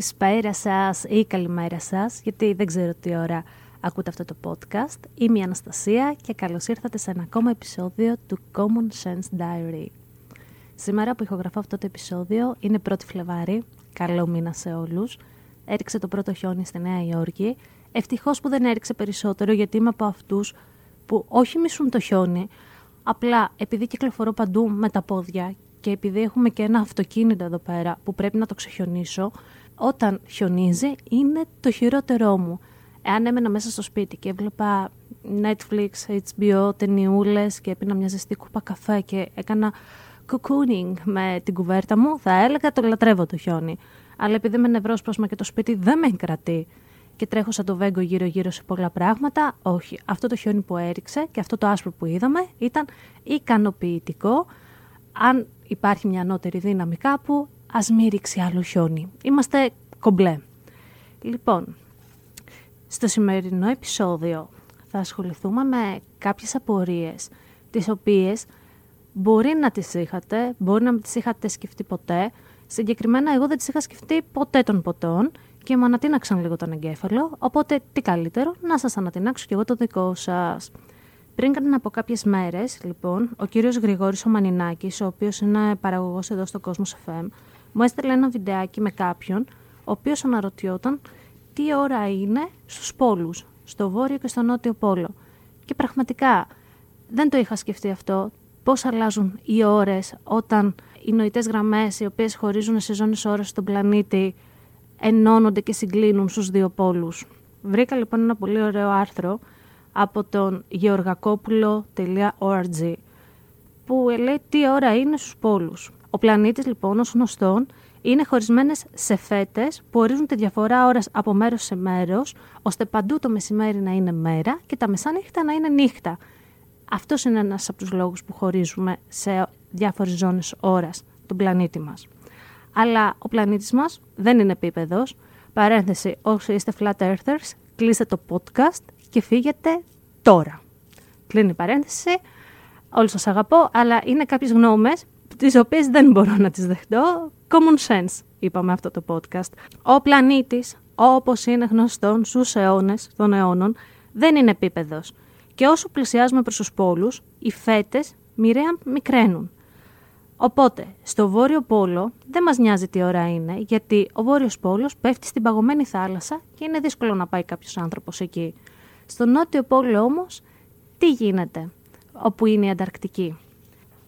Καλησπέρα σας ή καλημέρα σας, γιατί δεν ξέρω τι ώρα ακούτε αυτό το podcast. Είμαι η Αναστασία και καλώς ήρθατε σε ένα ακόμα επεισόδιο του Common Sense Diary. Σήμερα που ηχογραφώ αυτό το επεισόδιο είναι 1η Φλεβάρη, καλό μήνα σε όλους. Έριξε το πρώτο χιόνι στη Νέα Υόρκη. Ευτυχώς που δεν έριξε περισσότερο γιατί είμαι από αυτούς που όχι μισούν το χιόνι, απλά επειδή κυκλοφορώ παντού με τα πόδια και επειδή έχουμε και ένα αυτοκίνητο εδώ πέρα που πρέπει να το ξεχιονίσω, όταν χιονίζει είναι το χειρότερό μου. Εάν έμενα μέσα στο σπίτι και έβλεπα Netflix, HBO, ταινιούλες και έπινα μια ζεστή κούπα καφέ και έκανα cocooning με την κουβέρτα μου, θα έλεγα το λατρεύω το χιόνι. Αλλά επειδή είμαι νευρόσπασμα και το σπίτι δεν με κρατεί και τρέχω σαν το βέγκο γύρω-γύρω σε πολλά πράγματα, όχι. Αυτό το χιόνι που έριξε και αυτό το άσπρο που είδαμε ήταν ικανοποιητικό. Αν υπάρχει μια ανώτερη δύναμη κάπου, ας μην ρίξει άλλο χιόνι. Είμαστε κομπλέ. Λοιπόν, στο σημερινό επεισόδιο θα ασχοληθούμε με κάποιες απορίες, τις οποίες μπορεί να τις είχατε, μπορεί να μην τις είχατε σκεφτεί ποτέ. Συγκεκριμένα εγώ δεν τις είχα σκεφτεί ποτέ των ποτών και μου ανατείναξαν λίγο τον εγκέφαλο, οπότε τι καλύτερο να σας ανατείναξω κι εγώ το δικό σας. Πριν κανένα από κάποιες μέρες, λοιπόν, ο κύριος Γρηγόρης ο Μανινάκη, ο οποίος είναι παραγωγός εδώ στο Κόσμο FM, μου έστειλε ένα βιντεάκι με κάποιον, ο οποίος αναρωτιόταν τι ώρα είναι στους πόλους, στο βόρειο και στο νότιο πόλο. Και πραγματικά δεν το είχα σκεφτεί αυτό. Πώς αλλάζουν οι ώρες όταν οι νοητές γραμμές, οι οποίες χωρίζουν σε ζώνες ώρα στον πλανήτη, ενώνονται και συγκλίνουν στους δύο πόλους. Βρήκα λοιπόν ένα πολύ ωραίο άρθρο από τον γεωργακόπουλο.org που λέει τι ώρα είναι στους πόλους. Ο πλανήτης λοιπόν ως γνωστόν είναι χωρισμένες σε φέτες που ορίζουν τη διαφορά ώρας από μέρος σε μέρος ώστε παντού το μεσημέρι να είναι μέρα και τα μεσάνυχτα να είναι νύχτα. Αυτός είναι ένας από τους λόγους που χωρίζουμε σε διάφορες ζώνες ώρας τον πλανήτη μας. Αλλά ο πλανήτης μας δεν είναι επίπεδος. Παρένθεση, όσοι είστε flat earthers, κλείστε το podcast και φύγετε τώρα. Κλείνει η παρένθεση. Όλοι σας αγαπώ, αλλά είναι κάποιες γνώμες τις οποίες δεν μπορώ να τις δεχτώ. Common sense, είπαμε αυτό το podcast. Ο πλανήτης, όπως είναι γνωστόν στους αιώνες των αιώνων, δεν είναι επίπεδος. Και όσο πλησιάζουμε προς τους πόλους, οι φέτες μοιραία μικραίνουν. Οπότε, στο βόρειο πόλο δεν μας νοιάζει τι ώρα είναι, γιατί ο βόρειος πόλος πέφτει στην παγωμένη θάλασσα και είναι δύσκολο να πάει κάποιος άνθρωπος εκεί. Στο νότιο πόλο όμως, τι γίνεται, όπου είναι η Ανταρκτική.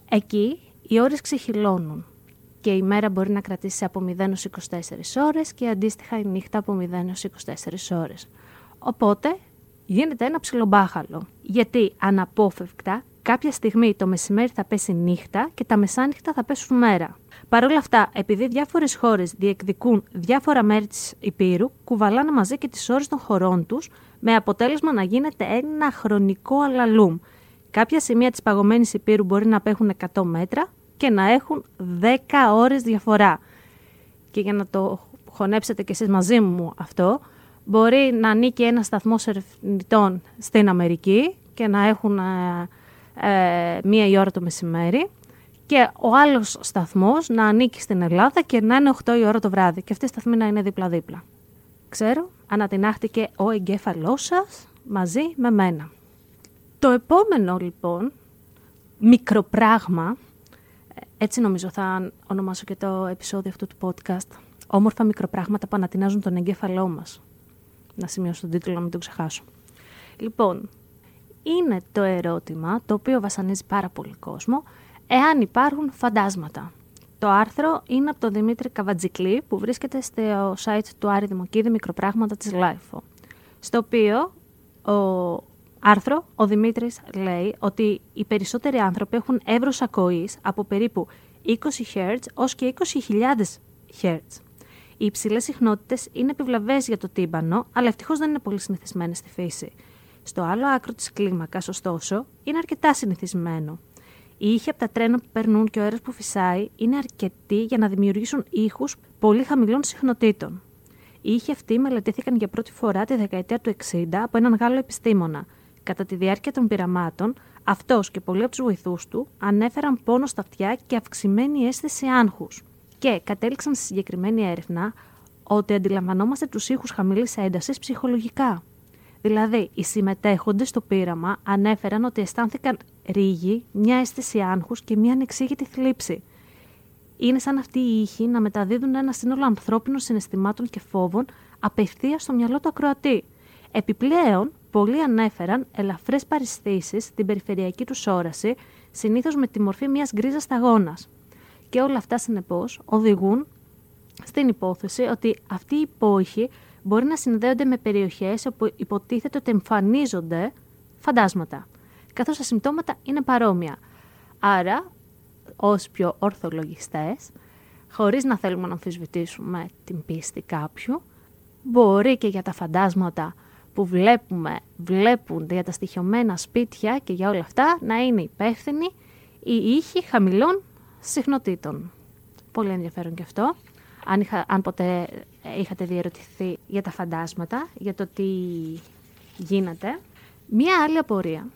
Εκεί οι ώρες ξεχυλώνουν και η μέρα μπορεί να κρατήσει από 0 έως 24 ώρες και αντίστοιχα η νύχτα από 0 έως 24 ώρες. Οπότε γίνεται ένα ψιλομπάχαλο, γιατί αναπόφευκτα κάποια στιγμή το μεσημέρι θα πέσει νύχτα και τα μεσάνυχτα θα πέσουν μέρα. Παρ' όλα αυτά, επειδή διάφορες χώρες διεκδικούν διάφορα μέρη της Υπήρου, κουβαλάνε μαζί και τις ώρες των χωρών τους, με αποτέλεσμα να γίνεται ένα χρονικό αλαλούμ. Κάποια σημεία της παγωμένης Υπήρου μπορεί να απέχουν 100 μέτρα και να έχουν 10 ώρες διαφορά. Και για να το χωνέψετε κι εσείς μαζί μου αυτό, μπορεί να ανήκει ένα σταθμό ερευνητών στην Αμερική και να έχουν ε, ε, μία η ώρα το μεσημέρι και ο άλλος σταθμός να ανήκει στην Ελλάδα και να είναι 8 η ώρα το βράδυ και αυτή η σταθμή να είναι δίπλα-δίπλα. Ξέρω, ανατινάχτηκε ο εγκέφαλός σας μαζί με μένα. Το επόμενο λοιπόν μικροπράγμα, έτσι νομίζω θα ονομάσω και το επεισόδιο αυτού του podcast, όμορφα μικροπράγματα που ανατινάζουν τον εγκέφαλό μας. Να σημειώσω τον τίτλο να μην τον ξεχάσω. Λοιπόν, είναι το ερώτημα το οποίο βασανίζει πάρα πολύ κόσμο, εάν υπάρχουν φαντάσματα. Το άρθρο είναι από τον Δημήτρη Καβατζικλή που βρίσκεται στο site του Άρη Δημοκίδη Μικροπράγματα της LIFO. Στο οποίο ο άρθρο ο Δημήτρης λέει ότι οι περισσότεροι άνθρωποι έχουν εύρος ακοής από περίπου 20 Hz ως και 20.000 Hz. Οι υψηλές συχνότητες είναι επιβλαβές για το τύμπανο, αλλά ευτυχώς δεν είναι πολύ συνηθισμένες στη φύση. Στο άλλο άκρο της κλίμακας, ωστόσο, είναι αρκετά συνηθισμένο. Οι ήχοι από τα τρένα που περνούν και ο αέρας που φυσάει είναι αρκετοί για να δημιουργήσουν ήχους πολύ χαμηλών συχνοτήτων. Οι ήχοι αυτοί μελετήθηκαν για πρώτη φορά τη δεκαετία του 60 από έναν Γάλλο επιστήμονα. Κατά τη διάρκεια των πειραμάτων, αυτός και πολλοί από τους βοηθούς του ανέφεραν πόνο στα αυτιά και αυξημένη αίσθηση άγχους. Και κατέληξαν στη συγκεκριμένη έρευνα ότι αντιλαμβανόμαστε τους ήχους χαμηλής έντασης ψυχολογικά. Δηλαδή, οι συμμετέχοντες στο πείραμα ανέφεραν ότι αισθάνθηκαν ρίγη, μια αίσθηση άγχους και μια ανεξήγητη θλίψη. Είναι σαν αυτοί οι ήχοι να μεταδίδουν ένα σύνολο ανθρώπινων συναισθημάτων και φόβων απευθείας στο μυαλό του ακροατή. Επιπλέον, πολλοί ανέφεραν ελαφρές παρισθήσεις στην περιφερειακή τους όραση, συνήθως με τη μορφή μιας γκρίζας σταγόνας. Και όλα αυτά, συνεπώς, οδηγούν στην υπόθεση ότι αυτοί οι υπόηχοι μπορεί να συνδέονται με περιοχές όπου υποτίθεται ότι εμφανίζονται φαντάσματα, καθώς τα συμπτώματα είναι παρόμοια. Άρα, ως πιο ορθολογιστές, χωρίς να θέλουμε να αμφισβητήσουμε την πίστη κάποιου, μπορεί και για τα φαντάσματα που βλέπουμε, βλέπονται για τα στοιχειωμένα σπίτια και για όλα αυτά, να είναι υπεύθυνοι οι ήχοι χαμηλών συχνοτήτων. Πολύ ενδιαφέρον και αυτό. Αν, είχα, αν ποτέ είχατε διερωτηθεί για τα φαντάσματα, για το τι γίνεται. Μία άλλη απορία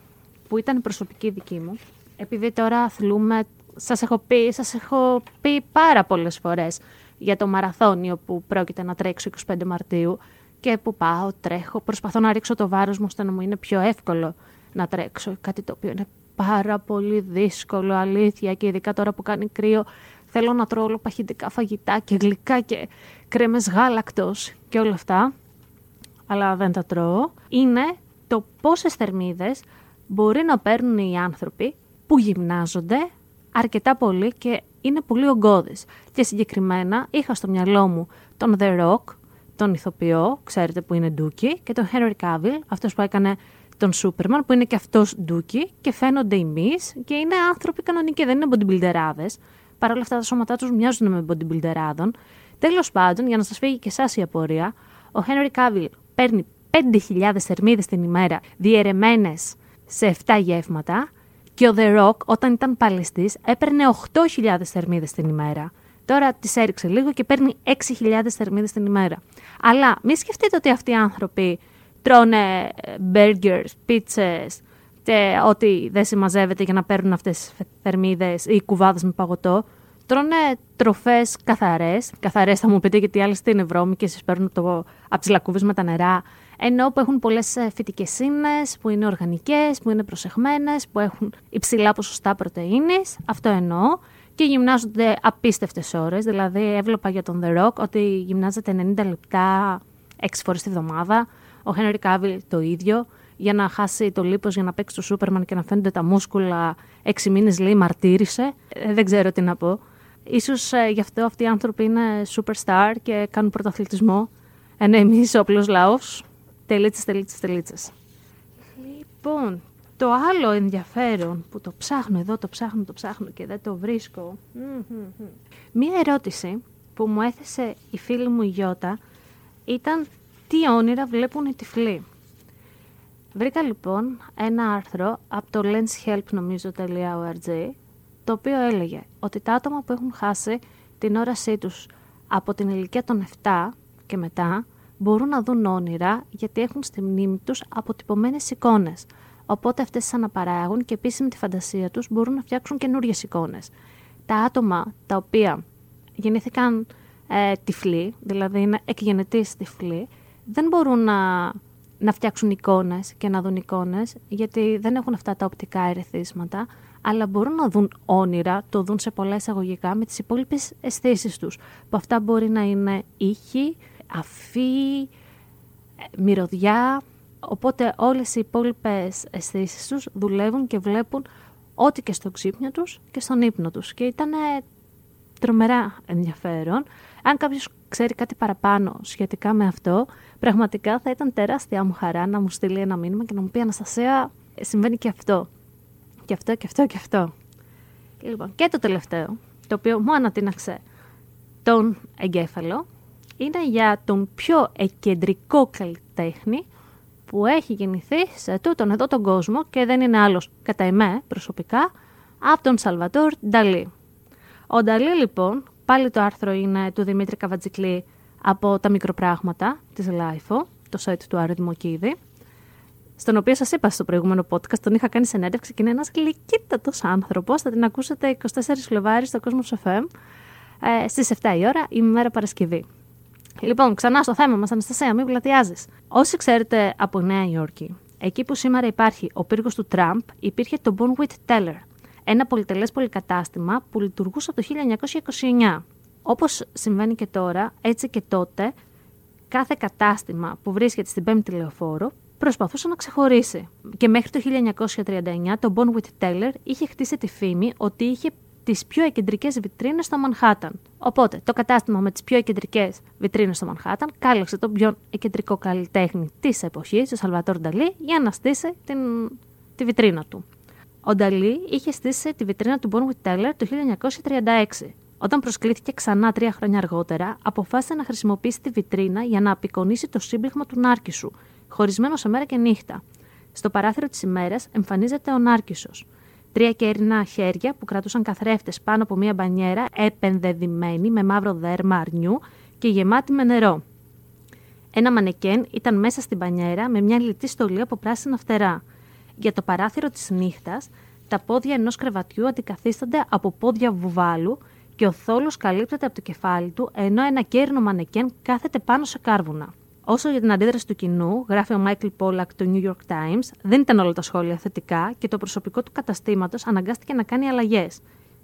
που ήταν προσωπική δική μου, επειδή τώρα αθλούμε, σας έχω πει, σας έχω πει πάρα πολλές φορές για το μαραθώνιο που πρόκειται να τρέξω 25 Μαρτίου και που πάω, τρέχω, προσπαθώ να ρίξω το βάρος μου ώστε να μου είναι πιο εύκολο να τρέξω, κάτι το οποίο είναι πάρα πολύ δύσκολο, αλήθεια, και ειδικά τώρα που κάνει κρύο, θέλω να τρώω όλο παχυντικά φαγητά και γλυκά και κρέμες γάλακτος και όλα αυτά, αλλά δεν τα τρώω, είναι το πόσες θερμίδες μπορεί να παίρνουν οι άνθρωποι που γυμνάζονται αρκετά πολύ και είναι πολύ ογκώδες. Και συγκεκριμένα είχα στο μυαλό μου τον The Rock, τον ηθοποιό, ξέρετε που είναι Ντούκι, και τον Henry Cavill, αυτός που έκανε τον Σούπερμαν, που είναι και αυτός Ντούκι και φαίνονται εμείς και είναι άνθρωποι κανονικοί, δεν είναι bodybuilderάδες. Παρ' όλα αυτά τα σώματά τους μοιάζουν με bodybuilderάδων. Τέλος πάντων, για να σας φύγει και εσάς η απορία, ο Henry Cavill παίρνει 5.000 θερμίδες την ημέρα διαιρεμένες σε 7 γεύματα και ο The Rock όταν ήταν παλαιστής έπαιρνε 8.000 θερμίδες την ημέρα. Τώρα τις έριξε λίγο και παίρνει 6.000 θερμίδες την ημέρα. Αλλά μην σκεφτείτε ότι αυτοί οι άνθρωποι τρώνε ε, burgers, pizzas, και ό,τι δεν συμμαζεύεται για να παίρνουν αυτές τις θερμίδες ή κουβάδες με παγωτό. Τρώνε τροφές καθαρές. Καθαρές θα μου πείτε γιατί άλλε είναι βρώμικε, εσείς παίρνουν το από τις λακκούβες με τα νερά. Ενώ που έχουν πολλές ε, φυτικές ίνε, που είναι οργανικές, που είναι προσεχμένες, που έχουν υψηλά ποσοστά πρωτενη. Αυτό εννοώ. Και γυμνάζονται απίστευτες ώρες. Δηλαδή, έβλεπα για τον The Rock ότι γυμνάζεται 90 λεπτά 6 φορές τη βδομάδα. Ο Henry Cavill το ίδιο για να χάσει το λίπος για να παίξει το Σούπερμαν και να φαίνονται τα μούσκουλα έξι μήνες λέει μαρτύρησε. Ε, δεν ξέρω τι να πω. Ίσως ε, γι' αυτό αυτοί οι άνθρωποι είναι superstar και κάνουν πρωταθλητισμό. Ενώ εμείς ο απλός λαός, τελίτσες, τελίτσες, τελίτσες. Λοιπόν, το άλλο ενδιαφέρον που το ψάχνω εδώ, το ψάχνω, το ψάχνω και δεν το βρίσκω. Μία ερώτηση που μου έθεσε η φίλη μου η Γιώτα ήταν τι όνειρα βλέπουν οι τυφλοί. Βρήκα λοιπόν ένα άρθρο από το lenshelp το οποίο έλεγε ότι τα άτομα που έχουν χάσει την όρασή τους από την ηλικία των 7 και μετά μπορούν να δουν όνειρα γιατί έχουν στη μνήμη τους αποτυπωμένες εικόνες. Οπότε αυτές τις αναπαράγουν και επίσης με τη φαντασία τους μπορούν να φτιάξουν καινούριες εικόνες. Τα άτομα τα οποία γεννήθηκαν ε, τυφλοί, δηλαδή είναι εκγενετής τυφλοί, δεν μπορούν να να φτιάξουν εικόνες και να δουν εικόνες, γιατί δεν έχουν αυτά τα οπτικά ερεθίσματα, αλλά μπορούν να δουν όνειρα, το δουν σε πολλά εισαγωγικά, με τις υπόλοιπες αισθήσεις τους, που αυτά μπορεί να είναι ήχοι, αφή, μυρωδιά, οπότε όλες οι υπόλοιπες αισθήσεις τους δουλεύουν και βλέπουν ό,τι και στο ξύπνιο τους και στον ύπνο τους. Και ήταν τρομερά ενδιαφέρον. Αν κάποιος ξέρει κάτι παραπάνω σχετικά με αυτό, πραγματικά θα ήταν τεράστια μου χαρά να μου στείλει ένα μήνυμα και να μου πει Αναστασία, συμβαίνει και αυτό. Και αυτό και αυτό και αυτό. Λοιπόν, και το τελευταίο, το οποίο μου ανατείναξε τον εγκέφαλο είναι για τον πιο εκεντρικό καλλιτέχνη που έχει γεννηθεί σε τούτον εδώ τον κόσμο και δεν είναι άλλος κατά εμέ προσωπικά από τον Σαλβατόρ Νταλί. Ο Νταλί λοιπόν, πάλι το άρθρο είναι του Δημήτρη Καβατζικλή από τα μικροπράγματα της LiFO, το site του Άρη Δημοκίδη, στον οποίο σας είπα στο προηγούμενο podcast, τον είχα κάνει συνέντευξη και είναι ένας γλυκύτατος άνθρωπος, θα την ακούσετε 24 Φλεβάρι στο Cosmos FM, ε, στις 7 η ώρα, ημέρα Παρασκευή. Λοιπόν, ξανά στο θέμα μας, Αναστασία, μην πλατιάζεις. Όσοι ξέρετε από Νέα Υόρκη, εκεί που σήμερα υπάρχει ο πύργος του Τραμπ, υπήρχε το Bonwit Teller, ένα πολυτελές πολυκατάστημα που λειτουργούσε από το 1929. Όπως συμβαίνει και τώρα, έτσι και τότε, κάθε κατάστημα που βρίσκεται στην πέμπτη λεωφόρο προσπαθούσε να ξεχωρίσει. Και μέχρι το 1939 το Bonwit Teller είχε χτίσει τη φήμη ότι είχε τις πιο εκεντρικές βιτρίνες στο Μανχάταν. Οπότε το κατάστημα με τις πιο εκεντρικές βιτρίνες στο Μανχάταν κάλεσε τον πιο εκεντρικό καλλιτέχνη της εποχής, τον Σαλβατόρ Νταλή, για να στήσει την, τη βιτρίνα του. Ο Νταλή είχε στήσει τη βιτρίνα του Bonwit Teller το 1936. Όταν προσκλήθηκε ξανά τρία χρόνια αργότερα, αποφάσισε να χρησιμοποιήσει τη βιτρίνα για να απεικονίσει το σύμπλεγμα του Νάρκισου, χωρισμένο σε μέρα και νύχτα. Στο παράθυρο της ημέρας εμφανίζεται ο Νάρκισος. Τρία κέρνα χέρια που κρατούσαν καθρέφτες πάνω από μία μπανιέρα επενδεδημένη με μαύρο δέρμα αρνιού και γεμάτη με νερό. Ένα μανεκέν ήταν μέσα στην μπανιέρα με μια λιτή στολή από πράσινα φτερά. Για το παράθυρο της νύχτας, τα πόδια ενός κρεβατιού αντικαθίστανται από πόδια βουβάλου και ο θόλος καλύπτεται από το κεφάλι του, ενώ ένα κέρνο μανεκέν κάθεται πάνω σε κάρβουνα. Όσο για την αντίδραση του κοινού, γράφει ο Μάικλ Πόλακ του New York Times, δεν ήταν όλα τα σχόλια θετικά και το προσωπικό του καταστήματος αναγκάστηκε να κάνει αλλαγές.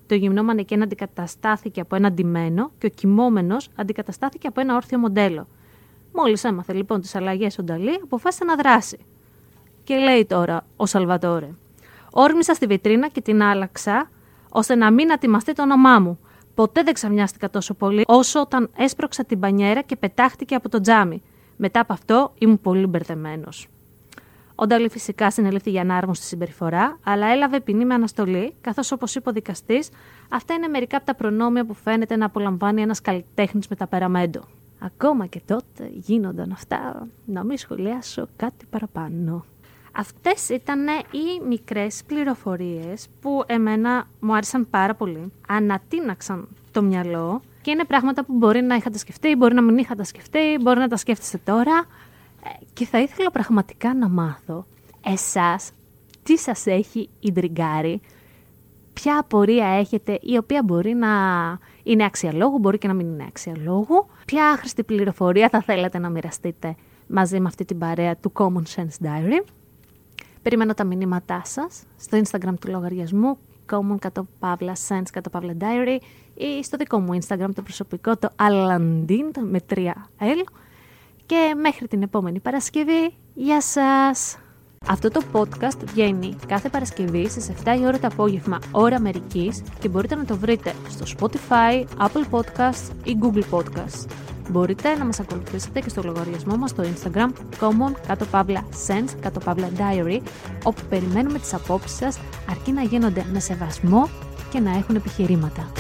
Το γυμνό μανεκέν αντικαταστάθηκε από ένα ντυμένο και ο κοιμόμενος αντικαταστάθηκε από ένα όρθιο μοντέλο. Μόλις έμαθε λοιπόν τις αλλαγές ο Νταλή, αποφάσισε να δράσει. Και λέει τώρα ο Σαλβατόρε. Όρμησα στη βιτρίνα και την άλλαξα ώστε να μην ατιμαστεί το όνομά μου. Ποτέ δεν ξαμιάστηκα τόσο πολύ όσο όταν έσπρωξα την πανιέρα και πετάχτηκε από το τζάμι. Μετά από αυτό ήμουν πολύ μπερδεμένος. Ο Νταλή φυσικά συνελήφθη για ανάρμοστη συμπεριφορά, αλλά έλαβε ποινή με αναστολή, καθώς όπως είπε ο δικαστής, αυτά είναι μερικά από τα προνόμια που φαίνεται να απολαμβάνει ένας καλλιτέχνης με τα περαμέντο. Ακόμα και τότε γίνονταν αυτά, να μην σχολιάσω κάτι παραπάνω. Αυτές ήταν οι μικρές πληροφορίες που εμένα μου άρεσαν πάρα πολύ. Ανατείναξαν το μυαλό και είναι πράγματα που μπορεί να είχατε σκεφτεί, μπορεί να μην είχατε σκεφτεί, μπορεί να τα σκέφτεστε τώρα. Ε, και θα ήθελα πραγματικά να μάθω εσάς τι σας έχει ιντριγκάρει, ποια απορία έχετε η οποία μπορεί να είναι αξιαλόγου, μπορεί και να μην είναι αξιαλόγου, ποια άχρηστη πληροφορία θα θέλατε να μοιραστείτε μαζί με αυτή την παρέα του Common Sense Diary. Περιμένω τα μηνύματά σας στο Instagram του λογαριασμού common κατ' παύλα sense κατ' παύλα diary ή στο δικό μου Instagram το προσωπικό το Alandin με 3L και μέχρι την επόμενη Παρασκευή, γεια σας! Αυτό το podcast βγαίνει κάθε Παρασκευή στις 7 η ώρα το απόγευμα ώρα Αμερικής και μπορείτε να το βρείτε στο Spotify, Apple Podcasts ή Google Podcasts. Μπορείτε να μας ακολουθήσετε και στο λογαριασμό μας στο Instagram common κάτω παύλα sense κάτω παύλα diary όπου περιμένουμε τις απόψεις σας αρκεί να γίνονται με σεβασμό και να έχουν επιχειρήματα.